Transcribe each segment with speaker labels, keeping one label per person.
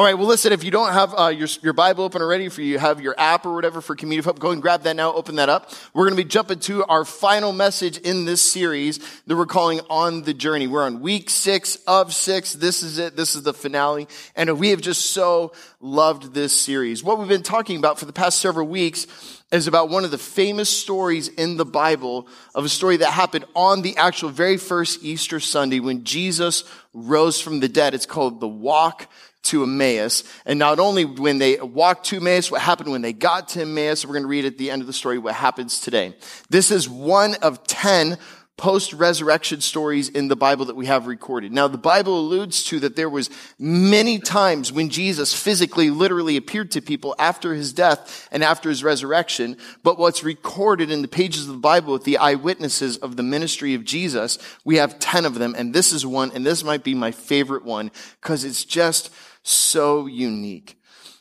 Speaker 1: All right, well, listen, if you don't have uh, your, your Bible open already, if you have your app or whatever for Community Hope, go and grab that now, open that up. We're going to be jumping to our final message in this series that we're calling On the Journey. We're on week six of six. This is it. This is the finale. And we have just so loved this series. What we've been talking about for the past several weeks is about one of the famous stories in the Bible of a story that happened on the actual very first Easter Sunday when Jesus rose from the dead. It's called the Walk to Emmaus. And not only when they walked to Emmaus, what happened when they got to Emmaus, we're going to read at the end of the story what happens today. This is one of 10 post-resurrection stories in the Bible that we have recorded. Now, the Bible alludes to that there was many times when Jesus physically, literally appeared to people after his death and after his resurrection. But what's recorded in the pages of the Bible with the eyewitnesses of the ministry of Jesus, we have 10 of them. And this is one, and this might be my favorite one because it's just so unique.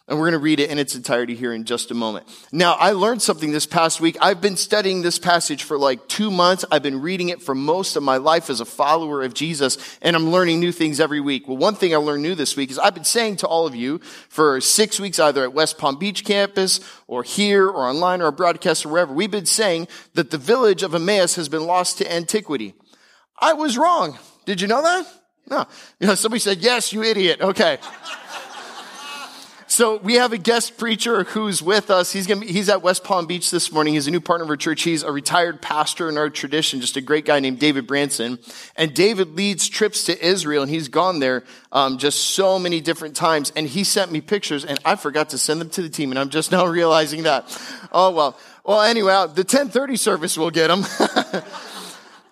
Speaker 1: And we're going to read it in its entirety here in just a moment. Now, I learned something this past week. I've been studying this passage for like two months. I've been reading it for most of my life as a follower of Jesus, and I'm learning new things every week. Well, one thing I learned new this week is I've been saying to all of you for six weeks, either at West Palm Beach campus or here or online or a broadcast or wherever, we've been saying that the village of Emmaus has been lost to antiquity. I was wrong. Did you know that? No. You know, somebody said, yes, you idiot. Okay. So we have a guest preacher who's with us. He's gonna be, he's at West Palm Beach this morning. He's a new partner of our church. He's a retired pastor in our tradition, just a great guy named David Branson. And David leads trips to Israel, and he's gone there um, just so many different times. And he sent me pictures, and I forgot to send them to the team, and I'm just now realizing that. Oh well. Well, anyway, the 10:30 service will get them.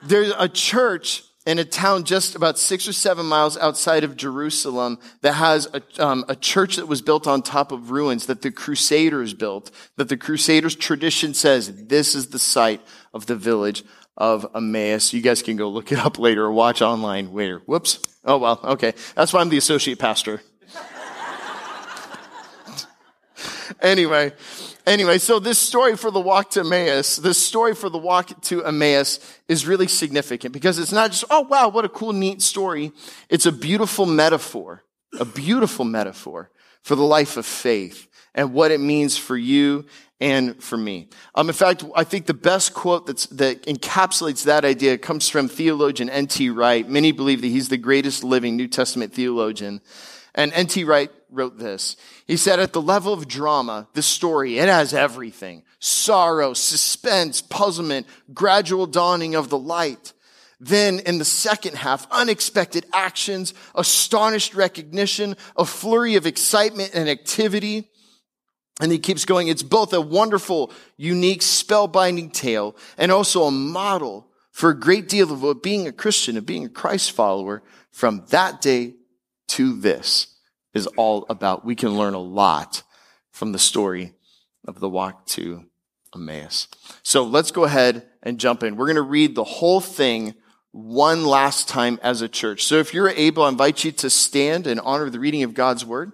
Speaker 1: There's a church in a town just about six or seven miles outside of Jerusalem that has a, um, a, church that was built on top of ruins that the Crusaders built, that the Crusaders tradition says this is the site of the village of Emmaus. You guys can go look it up later or watch online later. Whoops. Oh well, okay. That's why I'm the associate pastor. anyway, Anyway, so this story for the walk to Emmaus, this story for the walk to Emmaus is really significant because it's not just, oh wow, what a cool, neat story. It's a beautiful metaphor, a beautiful metaphor for the life of faith and what it means for you and for me. Um, in fact, I think the best quote that encapsulates that idea comes from theologian N.T. Wright. Many believe that he's the greatest living New Testament theologian. And N.T. Wright wrote this. He said, at the level of drama, this story, it has everything. Sorrow, suspense, puzzlement, gradual dawning of the light. Then in the second half, unexpected actions, astonished recognition, a flurry of excitement and activity. And he keeps going. It's both a wonderful, unique, spellbinding tale and also a model for a great deal of what being a Christian, of being a Christ follower from that day to this is all about. We can learn a lot from the story of the walk to Emmaus. So let's go ahead and jump in. We're going to read the whole thing one last time as a church. So if you're able, I invite you to stand in honor of the reading of God's word.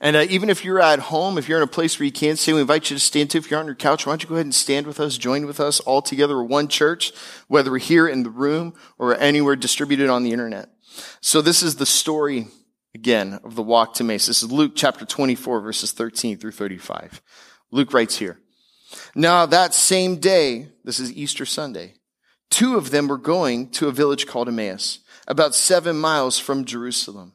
Speaker 1: And uh, even if you're at home, if you're in a place where you can't stand, we invite you to stand too. If you're on your couch, why don't you go ahead and stand with us, join with us all together. We're one church, whether we're here in the room or anywhere distributed on the internet. So this is the story again of the walk to Emmaus. This is Luke chapter 24 verses 13 through 35. Luke writes here. Now that same day, this is Easter Sunday, two of them were going to a village called Emmaus, about seven miles from Jerusalem.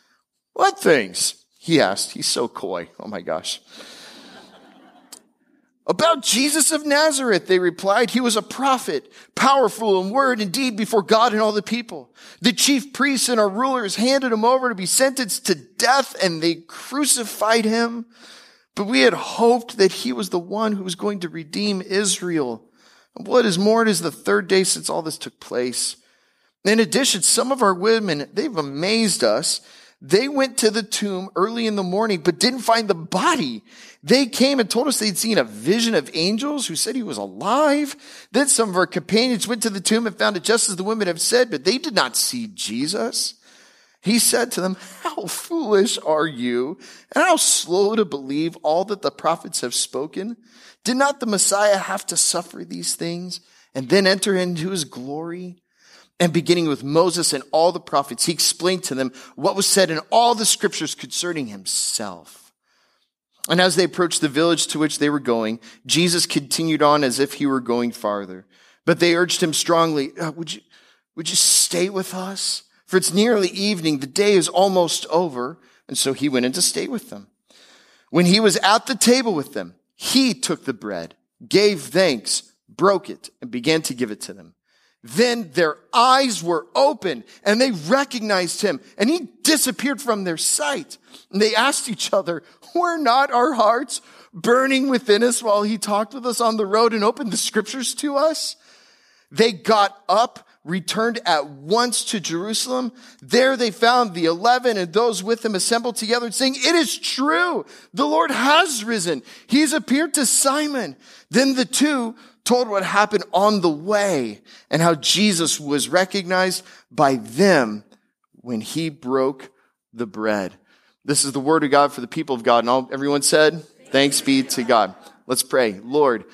Speaker 1: What things? He asked. He's so coy. Oh my gosh. About Jesus of Nazareth, they replied, he was a prophet, powerful in word and deed before God and all the people. The chief priests and our rulers handed him over to be sentenced to death and they crucified him. But we had hoped that he was the one who was going to redeem Israel. And what is more, it is the third day since all this took place. In addition, some of our women, they've amazed us they went to the tomb early in the morning, but didn't find the body. They came and told us they'd seen a vision of angels who said he was alive. Then some of our companions went to the tomb and found it just as the women have said, but they did not see Jesus. He said to them, how foolish are you and how slow to believe all that the prophets have spoken? Did not the Messiah have to suffer these things and then enter into his glory? And beginning with Moses and all the prophets, he explained to them what was said in all the scriptures concerning himself. And as they approached the village to which they were going, Jesus continued on as if he were going farther. But they urged him strongly, uh, would you, would you stay with us? For it's nearly evening. The day is almost over. And so he went in to stay with them. When he was at the table with them, he took the bread, gave thanks, broke it, and began to give it to them. Then their eyes were opened and they recognized him and he disappeared from their sight. And they asked each other, were not our hearts burning within us while he talked with us on the road and opened the scriptures to us? They got up, returned at once to Jerusalem. There they found the eleven and those with them assembled together saying, it is true. The Lord has risen. He's appeared to Simon. Then the two told what happened on the way and how Jesus was recognized by them when he broke the bread. This is the word of God for the people of God. And all, everyone said, thanks be to God. Let's pray. Lord,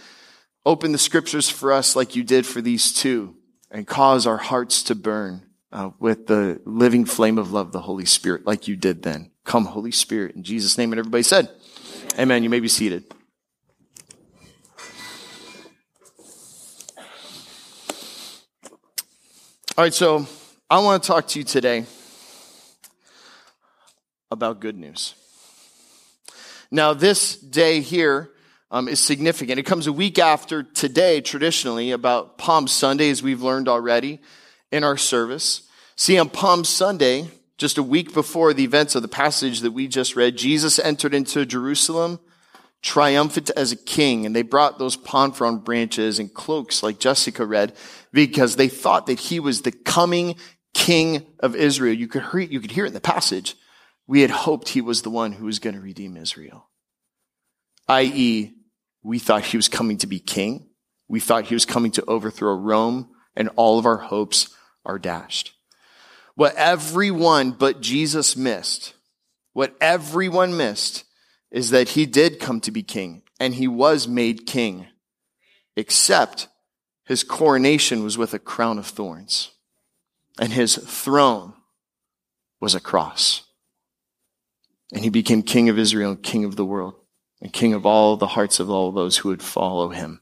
Speaker 1: open the scriptures for us like you did for these two and cause our hearts to burn uh, with the living flame of love, the Holy Spirit, like you did then. Come, Holy Spirit. In Jesus' name. And everybody said, Amen. You may be seated. All right, so I want to talk to you today about good news. Now, this day here um, is significant. It comes a week after today, traditionally, about Palm Sunday, as we've learned already in our service. See, on Palm Sunday, just a week before the events of the passage that we just read, Jesus entered into Jerusalem triumphant as a king. And they brought those palm frond branches and cloaks like Jessica read because they thought that he was the coming king of Israel. You could hear, you could hear it in the passage. We had hoped he was the one who was going to redeem Israel. I.e., we thought he was coming to be king. We thought he was coming to overthrow Rome and all of our hopes are dashed. What everyone but Jesus missed, what everyone missed is that he did come to be king and he was made king, except his coronation was with a crown of thorns and his throne was a cross. And he became king of Israel and king of the world and king of all the hearts of all those who would follow him.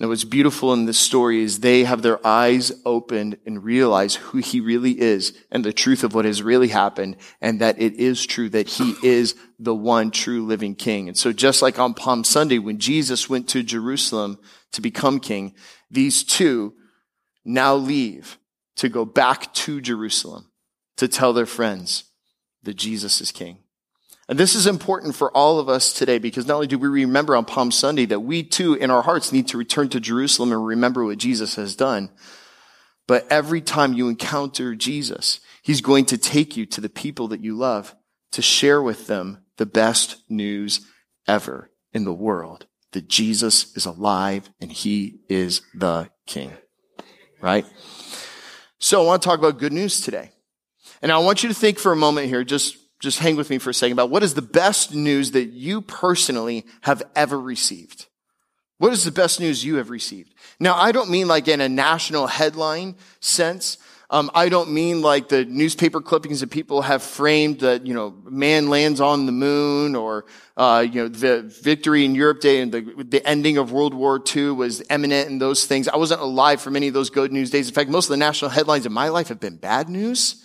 Speaker 1: And what's beautiful in this story is they have their eyes opened and realize who he really is and the truth of what has really happened and that it is true that he is the one true living king. And so just like on Palm Sunday, when Jesus went to Jerusalem to become king, these two now leave to go back to Jerusalem to tell their friends that Jesus is king. And this is important for all of us today because not only do we remember on Palm Sunday that we too in our hearts need to return to Jerusalem and remember what Jesus has done, but every time you encounter Jesus, he's going to take you to the people that you love to share with them the best news ever in the world that Jesus is alive and he is the king. Right? So I want to talk about good news today. And I want you to think for a moment here, just just hang with me for a second about what is the best news that you personally have ever received? What is the best news you have received? Now, I don't mean like in a national headline sense. Um, I don't mean like the newspaper clippings that people have framed that, you know, man lands on the moon or, uh, you know, the victory in Europe Day and the, the ending of World War II was imminent and those things. I wasn't alive for many of those good news days. In fact, most of the national headlines in my life have been bad news.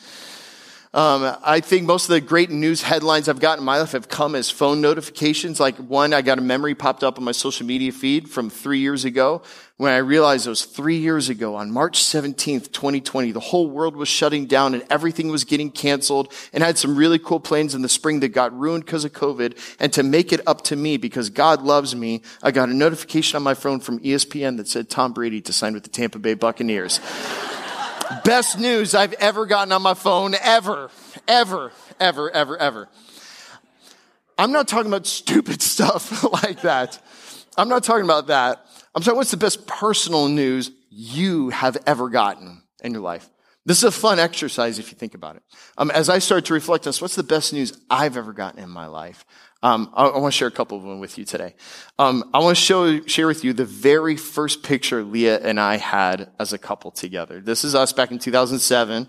Speaker 1: Um, I think most of the great news headlines I've gotten in my life have come as phone notifications. Like one, I got a memory popped up on my social media feed from three years ago when I realized it was three years ago on March 17th, 2020. The whole world was shutting down and everything was getting canceled and I had some really cool plans in the spring that got ruined because of COVID. And to make it up to me because God loves me, I got a notification on my phone from ESPN that said Tom Brady to sign with the Tampa Bay Buccaneers. Best news I've ever gotten on my phone ever, ever, ever, ever, ever. I'm not talking about stupid stuff like that. I'm not talking about that. I'm talking what's the best personal news you have ever gotten in your life. This is a fun exercise if you think about it. Um, as I start to reflect on this, what's the best news I've ever gotten in my life? Um, I, I want to share a couple of them with you today. Um, I want to show, share with you the very first picture Leah and I had as a couple together. This is us back in 2007.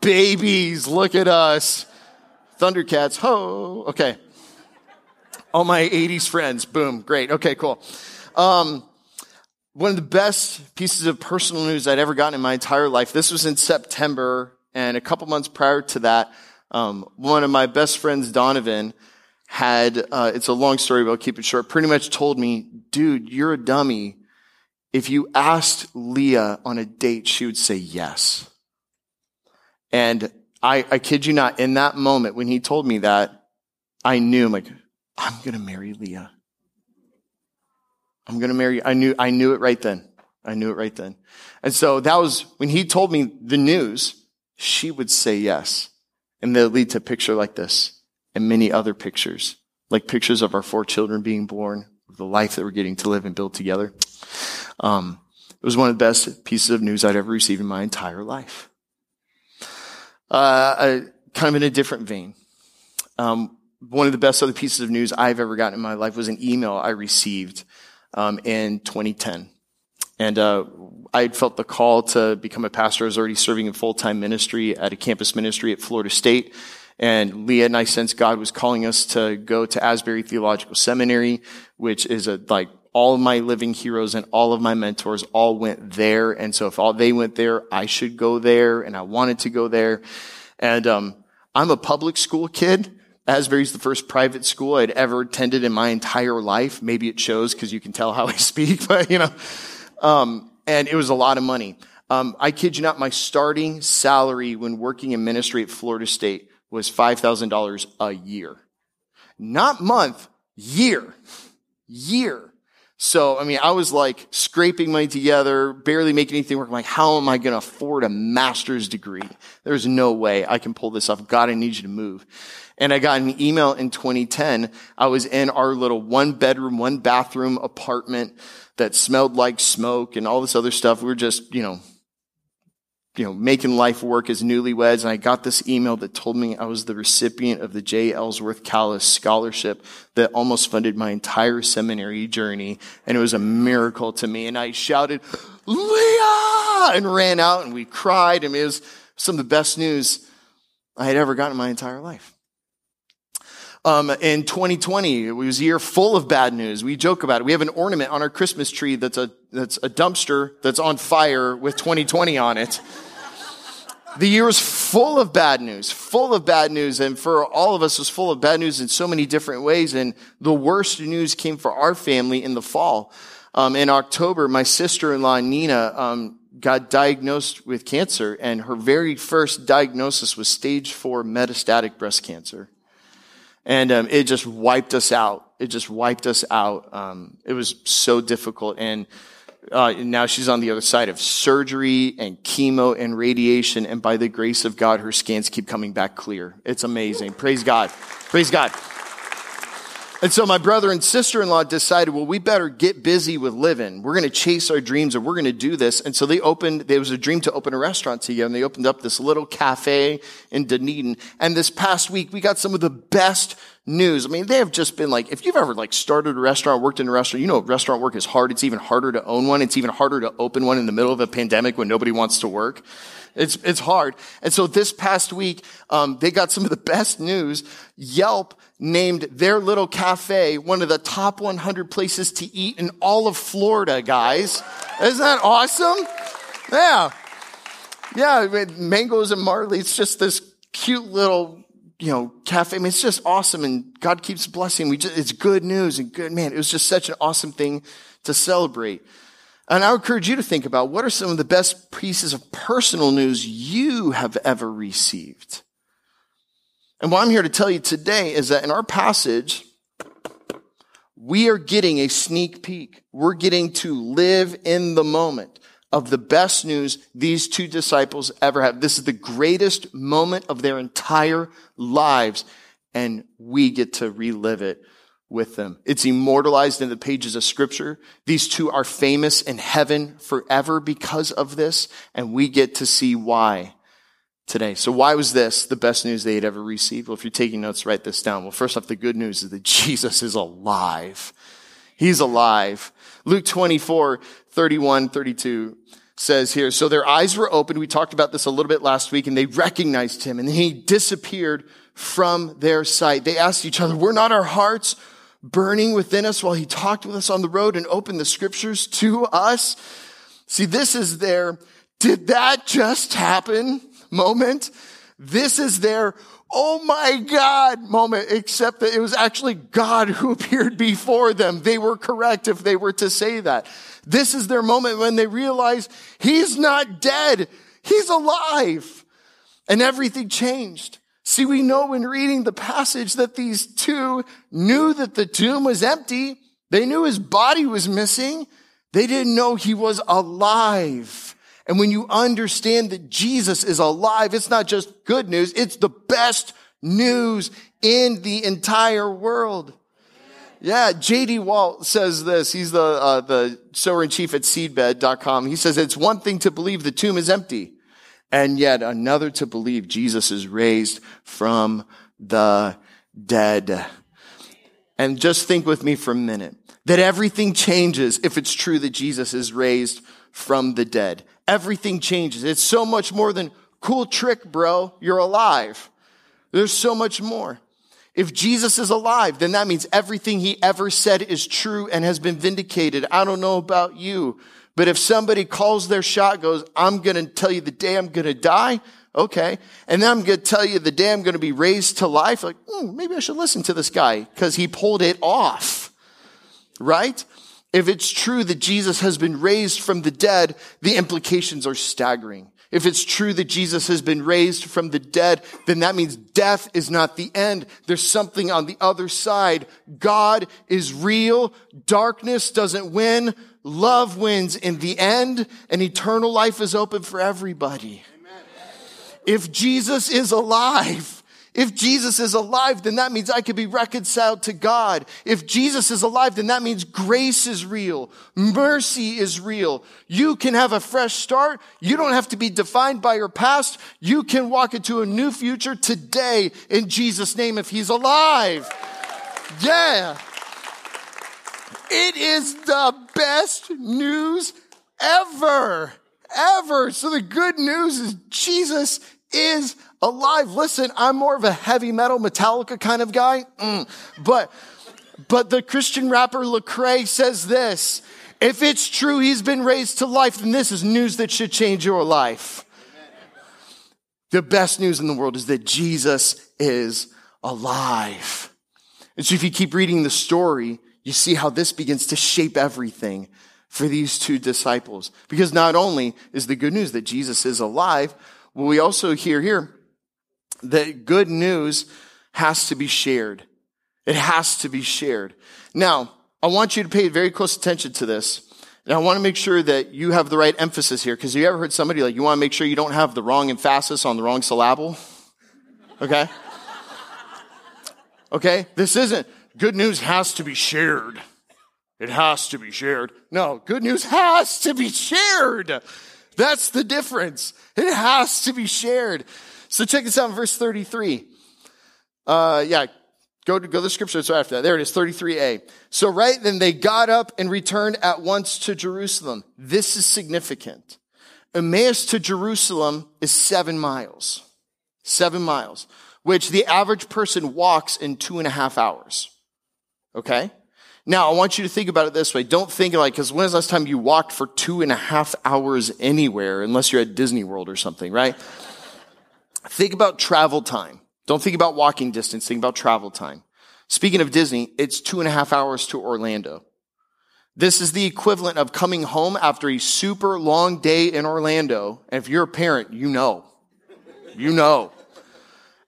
Speaker 1: Babies, look at us. Thundercats, ho. Okay. All my 80s friends, boom, great. Okay, cool. Um, one of the best pieces of personal news I'd ever gotten in my entire life. This was in September, and a couple months prior to that, um, one of my best friends, Donovan, had, uh, it's a long story, but I'll keep it short, pretty much told me, dude, you're a dummy. If you asked Leah on a date, she would say yes. And I, I kid you not, in that moment when he told me that, I knew, I'm like, I'm going to marry Leah. I'm going to marry. You. I knew, I knew it right then. I knew it right then. And so that was when he told me the news, she would say yes. And they'll lead to a picture like this and many other pictures, like pictures of our four children being born, the life that we're getting to live and build together. Um, it was one of the best pieces of news I'd ever received in my entire life. Uh, I, kind of in a different vein. Um, one of the best other pieces of news I've ever gotten in my life was an email I received um, in 2010. And uh, I felt the call to become a pastor. I was already serving in full-time ministry at a campus ministry at Florida State. And Leah and I sensed God was calling us to go to Asbury Theological Seminary, which is a, like, all of my living heroes and all of my mentors all went there. And so if all they went there, I should go there. And I wanted to go there. And, um, I'm a public school kid. Asbury's the first private school I'd ever attended in my entire life. Maybe it shows because you can tell how I speak, but you know, um, and it was a lot of money. Um, I kid you not, my starting salary when working in ministry at Florida State was $5,000 a year. Not month, year. Year. So, I mean, I was like scraping money together, barely making anything work. I'm like, how am I going to afford a master's degree? There's no way I can pull this off. God, I need you to move. And I got an email in 2010. I was in our little one bedroom, one bathroom apartment that smelled like smoke and all this other stuff. We were just, you know, you know, making life work as newlyweds. And I got this email that told me I was the recipient of the J. Ellsworth Kalas scholarship that almost funded my entire seminary journey. And it was a miracle to me. And I shouted, Leah! And ran out and we cried. and it was some of the best news I had ever gotten in my entire life. Um, in 2020, it was a year full of bad news. We joke about it. We have an ornament on our Christmas tree that's a, that's a dumpster that's on fire with 2020 on it. The year was full of bad news, full of bad news. And for all of us, was full of bad news in so many different ways. And the worst news came for our family in the fall. Um, in October, my sister-in-law, Nina, um, got diagnosed with cancer and her very first diagnosis was stage four metastatic breast cancer and um, it just wiped us out. It just wiped us out. Um, it was so difficult, and uh, now she's on the other side of surgery and chemo and radiation, and by the grace of God, her scans keep coming back clear. It's amazing. Praise God. Praise God. And so my brother and sister-in-law decided, well, we better get busy with living. We're going to chase our dreams and we're going to do this. And so they opened, there was a dream to open a restaurant together and they opened up this little cafe in Dunedin. And this past week, we got some of the best news. I mean, they have just been like, if you've ever like started a restaurant, worked in a restaurant, you know, restaurant work is hard. It's even harder to own one. It's even harder to open one in the middle of a pandemic when nobody wants to work. It's, it's hard. And so this past week, um, they got some of the best news. Yelp named their little cafe one of the top 100 places to eat in all of Florida, guys. Isn't that awesome? Yeah. Yeah, Mangoes and Marley. It's just this cute little, you know, cafe. I mean, it's just awesome, and God keeps blessing. We just, it's good news and good man. It was just such an awesome thing to celebrate. And I encourage you to think about what are some of the best pieces of personal news you have ever received. And what I'm here to tell you today is that in our passage, we are getting a sneak peek. We're getting to live in the moment of the best news these two disciples ever have. This is the greatest moment of their entire lives, and we get to relive it with them. It's immortalized in the pages of scripture. These two are famous in heaven forever because of this, and we get to see why today. So why was this the best news they had ever received? Well, if you're taking notes, write this down. Well, first off, the good news is that Jesus is alive. He's alive. Luke 24, 31, 32 says here, so their eyes were opened. We talked about this a little bit last week and they recognized him and he disappeared from their sight. They asked each other, were not our hearts burning within us while he talked with us on the road and opened the scriptures to us? See, this is their, did that just happen moment? This is their, oh my God moment, except that it was actually God who appeared before them. They were correct if they were to say that. This is their moment when they realize he's not dead. He's alive. And everything changed. See, we know in reading the passage that these two knew that the tomb was empty. They knew his body was missing. They didn't know he was alive. And when you understand that Jesus is alive, it's not just good news, it's the best news in the entire world. Yeah, J.D. Walt says this. He's the, uh, the sower in chief at seedbed.com. He says, it's one thing to believe the tomb is empty and yet another to believe Jesus is raised from the dead. And just think with me for a minute that everything changes if it's true that Jesus is raised from the dead. Everything changes. It's so much more than cool trick, bro. You're alive. There's so much more. If Jesus is alive, then that means everything he ever said is true and has been vindicated. I don't know about you, but if somebody calls their shot, goes, I'm going to tell you the day I'm going to die. Okay. And then I'm going to tell you the day I'm going to be raised to life. Like, hmm, maybe I should listen to this guy because he pulled it off. Right? If it's true that Jesus has been raised from the dead, the implications are staggering. If it's true that Jesus has been raised from the dead, then that means death is not the end. There's something on the other side. God is real. Darkness doesn't win. Love wins in the end and eternal life is open for everybody. Amen. If Jesus is alive, if Jesus is alive, then that means I could be reconciled to God. If Jesus is alive, then that means grace is real. Mercy is real. You can have a fresh start. You don't have to be defined by your past. You can walk into a new future today in Jesus' name if he's alive. Yeah. It is the best news ever. Ever. So the good news is Jesus is alive. Listen, I'm more of a heavy metal Metallica kind of guy, mm. but, but the Christian rapper Lecrae says this. If it's true he's been raised to life, then this is news that should change your life. The best news in the world is that Jesus is alive. And so if you keep reading the story, you see how this begins to shape everything for these two disciples. Because not only is the good news that Jesus is alive, well, we also hear here that good news has to be shared. It has to be shared. Now, I want you to pay very close attention to this. And I want to make sure that you have the right emphasis here. Because you ever heard somebody like, you want to make sure you don't have the wrong emphasis on the wrong syllable? Okay? Okay? This isn't, good news has to be shared. It has to be shared. No, good news has to be shared. That's the difference. It has to be shared. So check this out in verse 33. Uh, yeah, go to, go to the scripture It's right after that. There it is, 33a. So right then they got up and returned at once to Jerusalem. This is significant. Emmaus to Jerusalem is seven miles. Seven miles, which the average person walks in two and a half hours. Okay? Now, I want you to think about it this way. Don't think like, because when's the last time you walked for two and a half hours anywhere, unless you're at Disney World or something, right? think about travel time. Don't think about walking distance. Think about travel time. Speaking of Disney, it's two and a half hours to Orlando. This is the equivalent of coming home after a super long day in Orlando. And if you're a parent, you know. You know.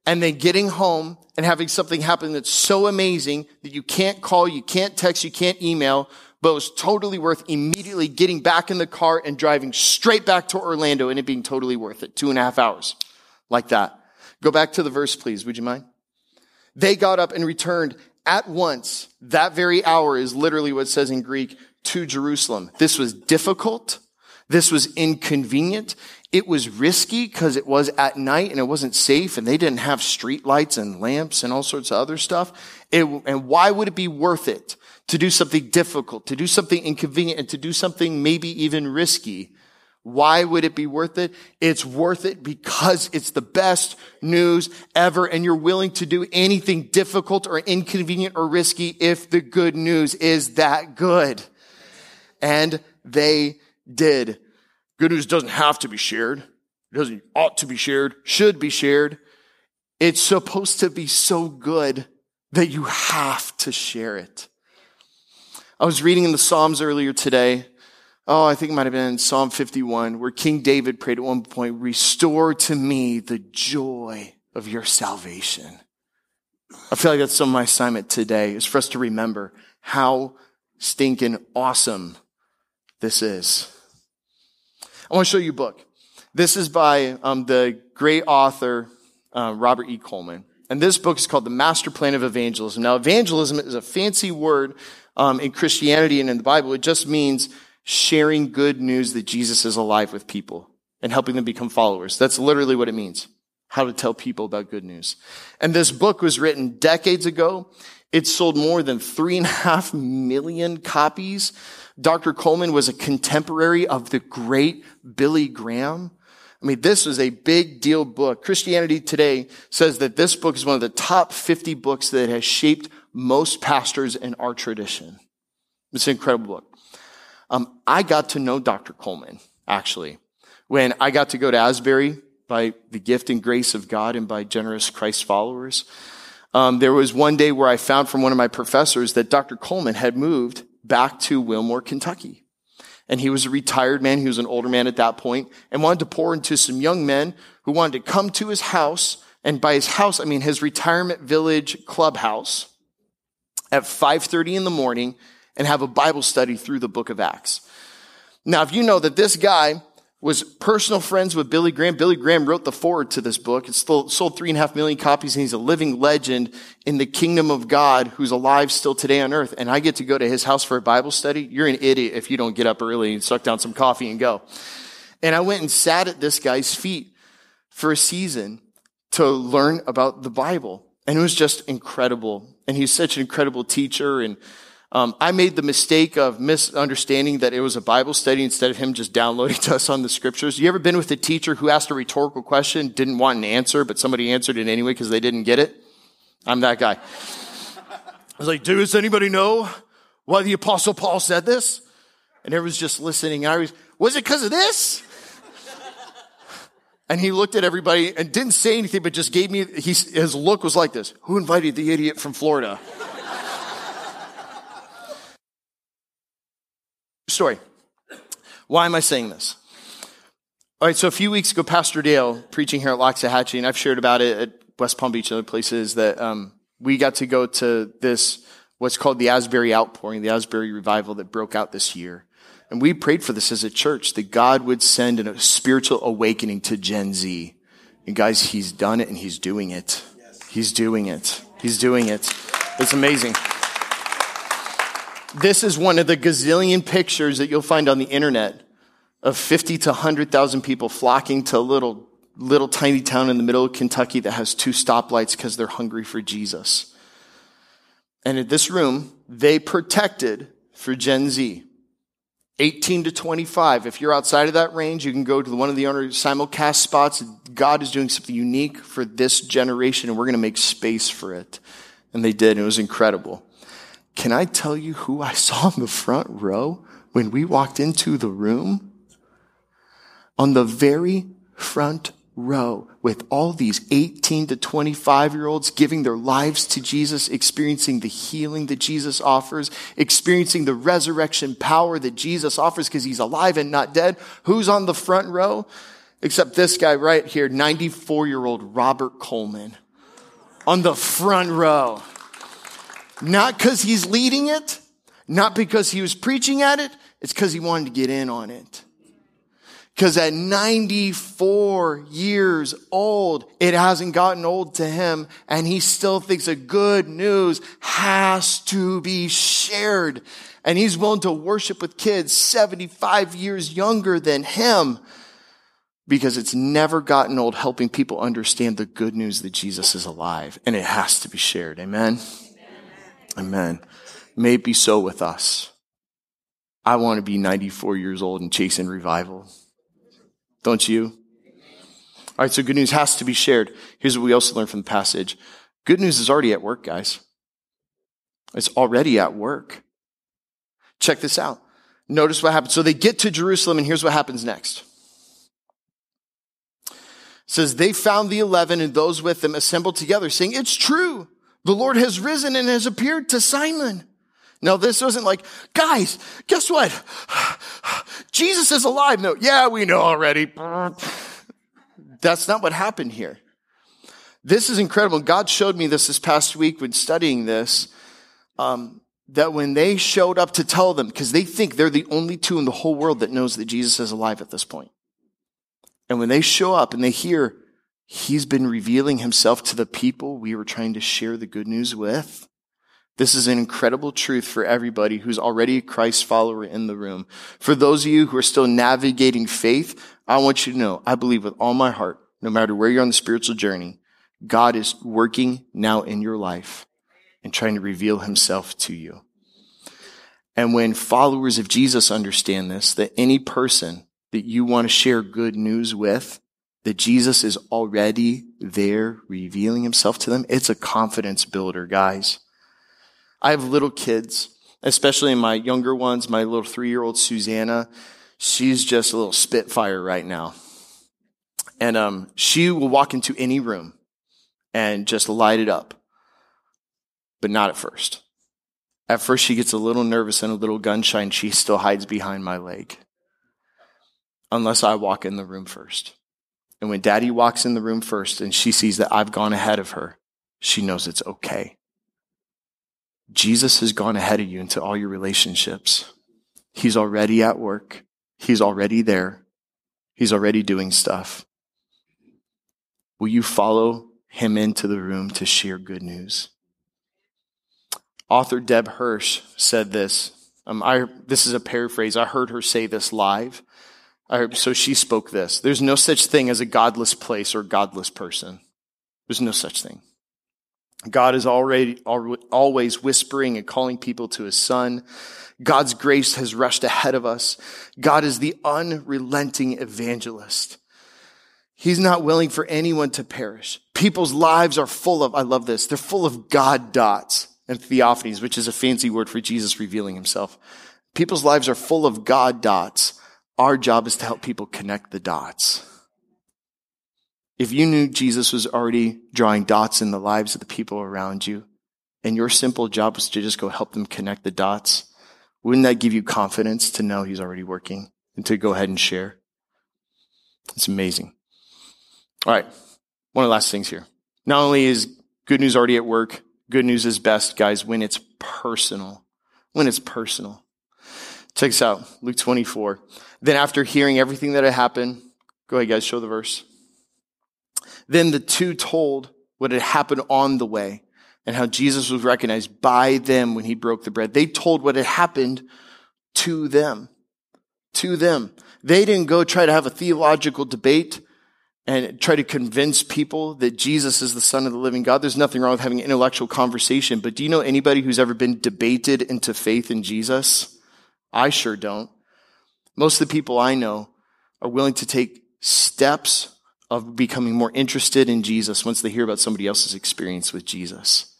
Speaker 1: And then getting home and having something happen that's so amazing that you can't call, you can't text, you can't email, but it was totally worth immediately getting back in the car and driving straight back to Orlando and it being totally worth it. Two and a half hours like that. Go back to the verse, please. Would you mind? They got up and returned at once. That very hour is literally what says in Greek to Jerusalem. This was difficult. This was inconvenient. It was risky because it was at night and it wasn't safe and they didn't have street lights and lamps and all sorts of other stuff. It, and why would it be worth it to do something difficult, to do something inconvenient and to do something maybe even risky? Why would it be worth it? It's worth it because it's the best news ever and you're willing to do anything difficult or inconvenient or risky if the good news is that good. And they did. Good news doesn't have to be shared. It doesn't ought to be shared, should be shared. It's supposed to be so good that you have to share it. I was reading in the Psalms earlier today. Oh, I think it might have been Psalm 51, where King David prayed at one point, restore to me the joy of your salvation. I feel like that's some of my assignment today is for us to remember how stinking awesome this is. I want to show you a book. This is by um, the great author uh, Robert E. Coleman. And this book is called The Master Plan of Evangelism. Now, evangelism is a fancy word um, in Christianity and in the Bible. It just means sharing good news that Jesus is alive with people and helping them become followers. That's literally what it means. How to tell people about good news. And this book was written decades ago. It sold more than three and a half million copies. Dr. Coleman was a contemporary of the great Billy Graham. I mean, this was a big deal book. Christianity Today says that this book is one of the top 50 books that has shaped most pastors in our tradition. It's an incredible book. Um, I got to know Dr. Coleman, actually, when I got to go to Asbury by the gift and grace of God and by generous Christ followers. Um, there was one day where I found from one of my professors that Dr. Coleman had moved back to Wilmore, Kentucky. And he was a retired man. He was an older man at that point and wanted to pour into some young men who wanted to come to his house. And by his house, I mean his retirement village clubhouse at 5.30 in the morning and have a Bible study through the book of Acts. Now, if you know that this guy was personal friends with Billy Graham. Billy Graham wrote the foreword to this book. It's sold three and a half million copies and he's a living legend in the kingdom of God who's alive still today on earth. And I get to go to his house for a Bible study. You're an idiot if you don't get up early and suck down some coffee and go. And I went and sat at this guy's feet for a season to learn about the Bible. And it was just incredible. And he's such an incredible teacher and um, I made the mistake of misunderstanding that it was a Bible study instead of him just downloading to us on the scriptures. You ever been with a teacher who asked a rhetorical question, didn't want an answer, but somebody answered it anyway because they didn't get it? I'm that guy. I was like, dude, does anybody know why the apostle Paul said this? And everyone's just listening. I was, was it because of this? And he looked at everybody and didn't say anything, but just gave me, he, his look was like this. Who invited the idiot from Florida? Story. Why am I saying this? All right, so a few weeks ago, Pastor Dale, preaching here at Loxahatchee, and I've shared about it at West Palm Beach and other places, that um, we got to go to this, what's called the Asbury Outpouring, the Asbury Revival that broke out this year. And we prayed for this as a church, that God would send a spiritual awakening to Gen Z. And guys, He's done it and He's doing it. He's doing it. He's doing it. It's amazing. This is one of the gazillion pictures that you'll find on the internet of 50 to 100,000 people flocking to a little, little tiny town in the middle of Kentucky that has two stoplights because they're hungry for Jesus. And in this room, they protected for Gen Z. 18 to 25. If you're outside of that range, you can go to one of the owner simulcast spots. God is doing something unique for this generation, and we're going to make space for it. And they did, and it was incredible. Can I tell you who I saw in the front row when we walked into the room? On the very front row with all these 18 to 25 year olds giving their lives to Jesus, experiencing the healing that Jesus offers, experiencing the resurrection power that Jesus offers because he's alive and not dead. Who's on the front row? Except this guy right here, 94 year old Robert Coleman on the front row. Not because he's leading it, not because he was preaching at it, it's because he wanted to get in on it. Because at 94 years old, it hasn't gotten old to him, and he still thinks that good news has to be shared. And he's willing to worship with kids 75 years younger than him because it's never gotten old helping people understand the good news that Jesus is alive, and it has to be shared. Amen? Amen. May it be so with us. I want to be 94 years old and chasing revival. Don't you? All right, so good news has to be shared. Here's what we also learn from the passage good news is already at work, guys. It's already at work. Check this out. Notice what happens. So they get to Jerusalem, and here's what happens next. It says, They found the eleven and those with them assembled together, saying, It's true. The Lord has risen and has appeared to Simon. Now, this wasn't like, guys, guess what? Jesus is alive. No, yeah, we know already. That's not what happened here. This is incredible. God showed me this this past week when studying this. Um, that when they showed up to tell them, because they think they're the only two in the whole world that knows that Jesus is alive at this point. And when they show up and they hear he's been revealing himself to the people we were trying to share the good news with, this is an incredible truth for everybody who's already a Christ follower in the room. For those of you who are still navigating faith, I want you to know, I believe with all my heart, no matter where you're on the spiritual journey, God is working now in your life and trying to reveal himself to you. And when followers of Jesus understand this, that any person that you want to share good news with, that Jesus is already there revealing himself to them, it's a confidence builder, guys. I have little kids, especially my younger ones, my little three year old Susanna. She's just a little spitfire right now. And um, she will walk into any room and just light it up, but not at first. At first, she gets a little nervous and a little gun shy, and she still hides behind my leg. Unless I walk in the room first. And when daddy walks in the room first and she sees that I've gone ahead of her, she knows it's okay. Jesus has gone ahead of you into all your relationships. He's already at work. He's already there. He's already doing stuff. Will you follow him into the room to share good news? Author Deb Hirsch said this. Um, I, this is a paraphrase. I heard her say this live. So she spoke this. There's no such thing as a godless place or godless person. There's no such thing. God is already always whispering and calling people to his son. God's grace has rushed ahead of us. God is the unrelenting evangelist. He's not willing for anyone to perish. People's lives are full of, I love this, they're full of God dots and theophanies, which is a fancy word for Jesus revealing himself. People's lives are full of God dots. Our job is to help people connect the dots. If you knew Jesus was already drawing dots in the lives of the people around you, and your simple job was to just go help them connect the dots, wouldn't that give you confidence to know he's already working and to go ahead and share? It's amazing. All right. One of the last things here. Not only is good news already at work, good news is best, guys, when it's personal. When it's personal. Check this out. Luke 24. Then after hearing everything that had happened, go ahead, guys, show the verse. Then the two told what had happened on the way and how Jesus was recognized by them when he broke the bread. They told what had happened to them. To them. They didn't go try to have a theological debate and try to convince people that Jesus is the Son of the living God. There's nothing wrong with having intellectual conversation, but do you know anybody who's ever been debated into faith in Jesus? I sure don't. Most of the people I know are willing to take steps of becoming more interested in Jesus once they hear about somebody else's experience with Jesus.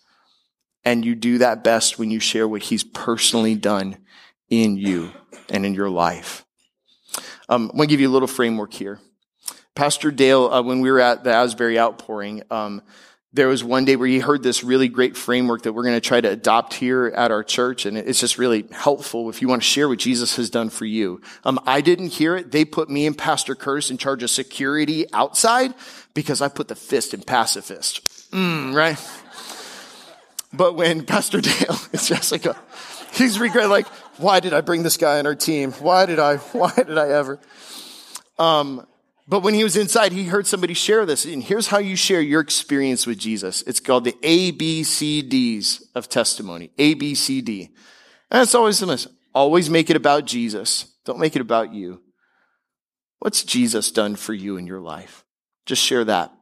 Speaker 1: And you do that best when you share what he's personally done in you and in your life. Um, I'm going to give you a little framework here. Pastor Dale, uh, when we were at the Asbury outpouring, um, there was one day where he heard this really great framework that we're going to try to adopt here at our church. And it's just really helpful if you want to share what Jesus has done for you. Um, I didn't hear it. They put me and Pastor Curtis in charge of security outside because I put the fist in pacifist. Mm, right? But when Pastor Dale, it's Jessica, he's regret like, why did I bring this guy on our team? Why did I, why did I ever? Um, but when he was inside, he heard somebody share this. And here's how you share your experience with Jesus. It's called the ABCDs of testimony. ABCD. And it's always the Always make it about Jesus. Don't make it about you. What's Jesus done for you in your life? Just share that.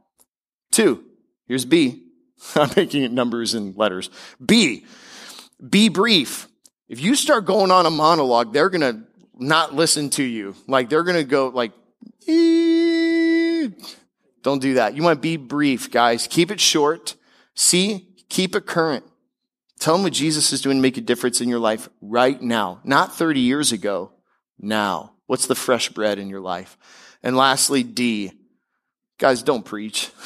Speaker 1: Two. Here's B. I'm making it numbers and letters. B. Be brief. If you start going on a monologue, they're going to not listen to you. Like they're going to go like, don't do that. You want to be brief, guys. Keep it short. C, keep it current. Tell them what Jesus is doing to make a difference in your life right now, not 30 years ago, now. What's the fresh bread in your life? And lastly, D. Guys, don't preach.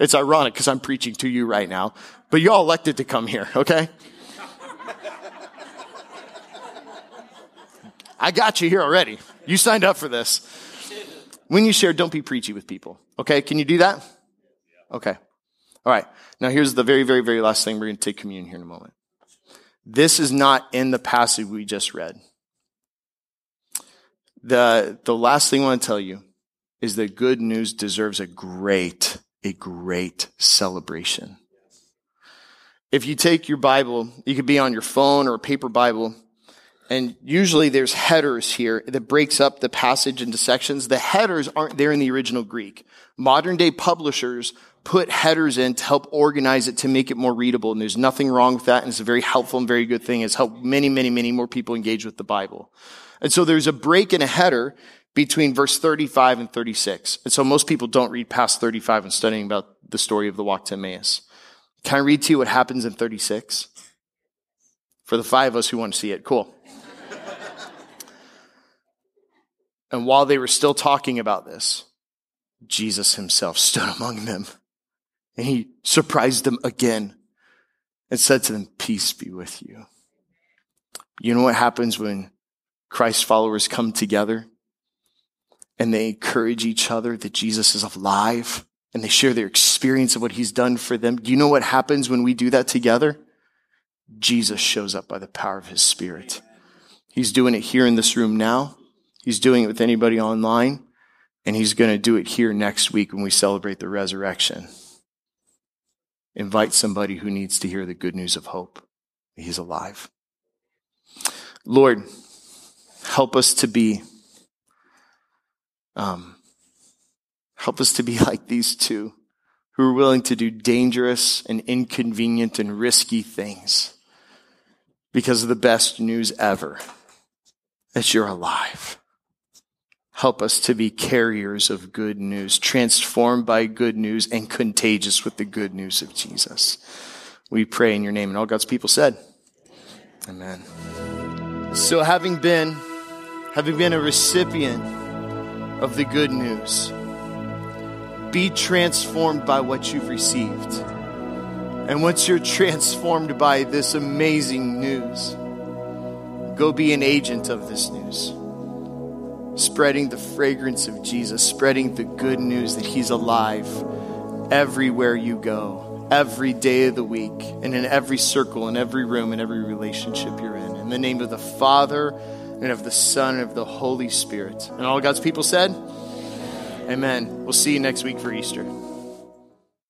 Speaker 1: It's ironic because I'm preaching to you right now, but y'all elected to come here, okay? I got you here already. You signed up for this. When you share, don't be preachy with people. Okay? Can you do that? Okay. All right. Now here's the very, very, very last thing. We're going to take communion here in a moment. This is not in the passage we just read. The, the last thing I want to tell you is that good news deserves a great, a great celebration. If you take your Bible, you could be on your phone or a paper Bible, and usually there's headers here that breaks up the passage into sections. The headers aren't there in the original Greek. Modern day publishers put headers in to help organize it to make it more readable. And there's nothing wrong with that. And it's a very helpful and very good thing. It's helped many, many, many more people engage with the Bible. And so there's a break in a header between verse 35 and 36. And so most people don't read past 35 when studying about the story of the walk to Emmaus. Can I read to you what happens in 36? For the five of us who want to see it. Cool. And while they were still talking about this, Jesus himself stood among them and he surprised them again and said to them, Peace be with you. You know what happens when Christ followers come together and they encourage each other that Jesus is alive and they share their experience of what he's done for them? Do you know what happens when we do that together? Jesus shows up by the power of his spirit. He's doing it here in this room now. He's doing it with anybody online, and He's going to do it here next week when we celebrate the resurrection. Invite somebody who needs to hear the good news of hope. He's alive. Lord, help us to be, um, help us to be like these two who are willing to do dangerous and inconvenient and risky things because of the best news ever that you're alive. Help us to be carriers of good news, transformed by good news and contagious with the good news of Jesus. We pray in your name. And all God's people said, Amen. So having been, having been a recipient of the good news, be transformed by what you've received. And once you're transformed by this amazing news, go be an agent of this news spreading the fragrance of Jesus, spreading the good news that He's alive everywhere you go, every day of the week, and in every circle, in every room, in every relationship you're in. In the name of the Father, and of the Son, and of the Holy Spirit. And all God's people said, Amen. We'll see you next week for Easter.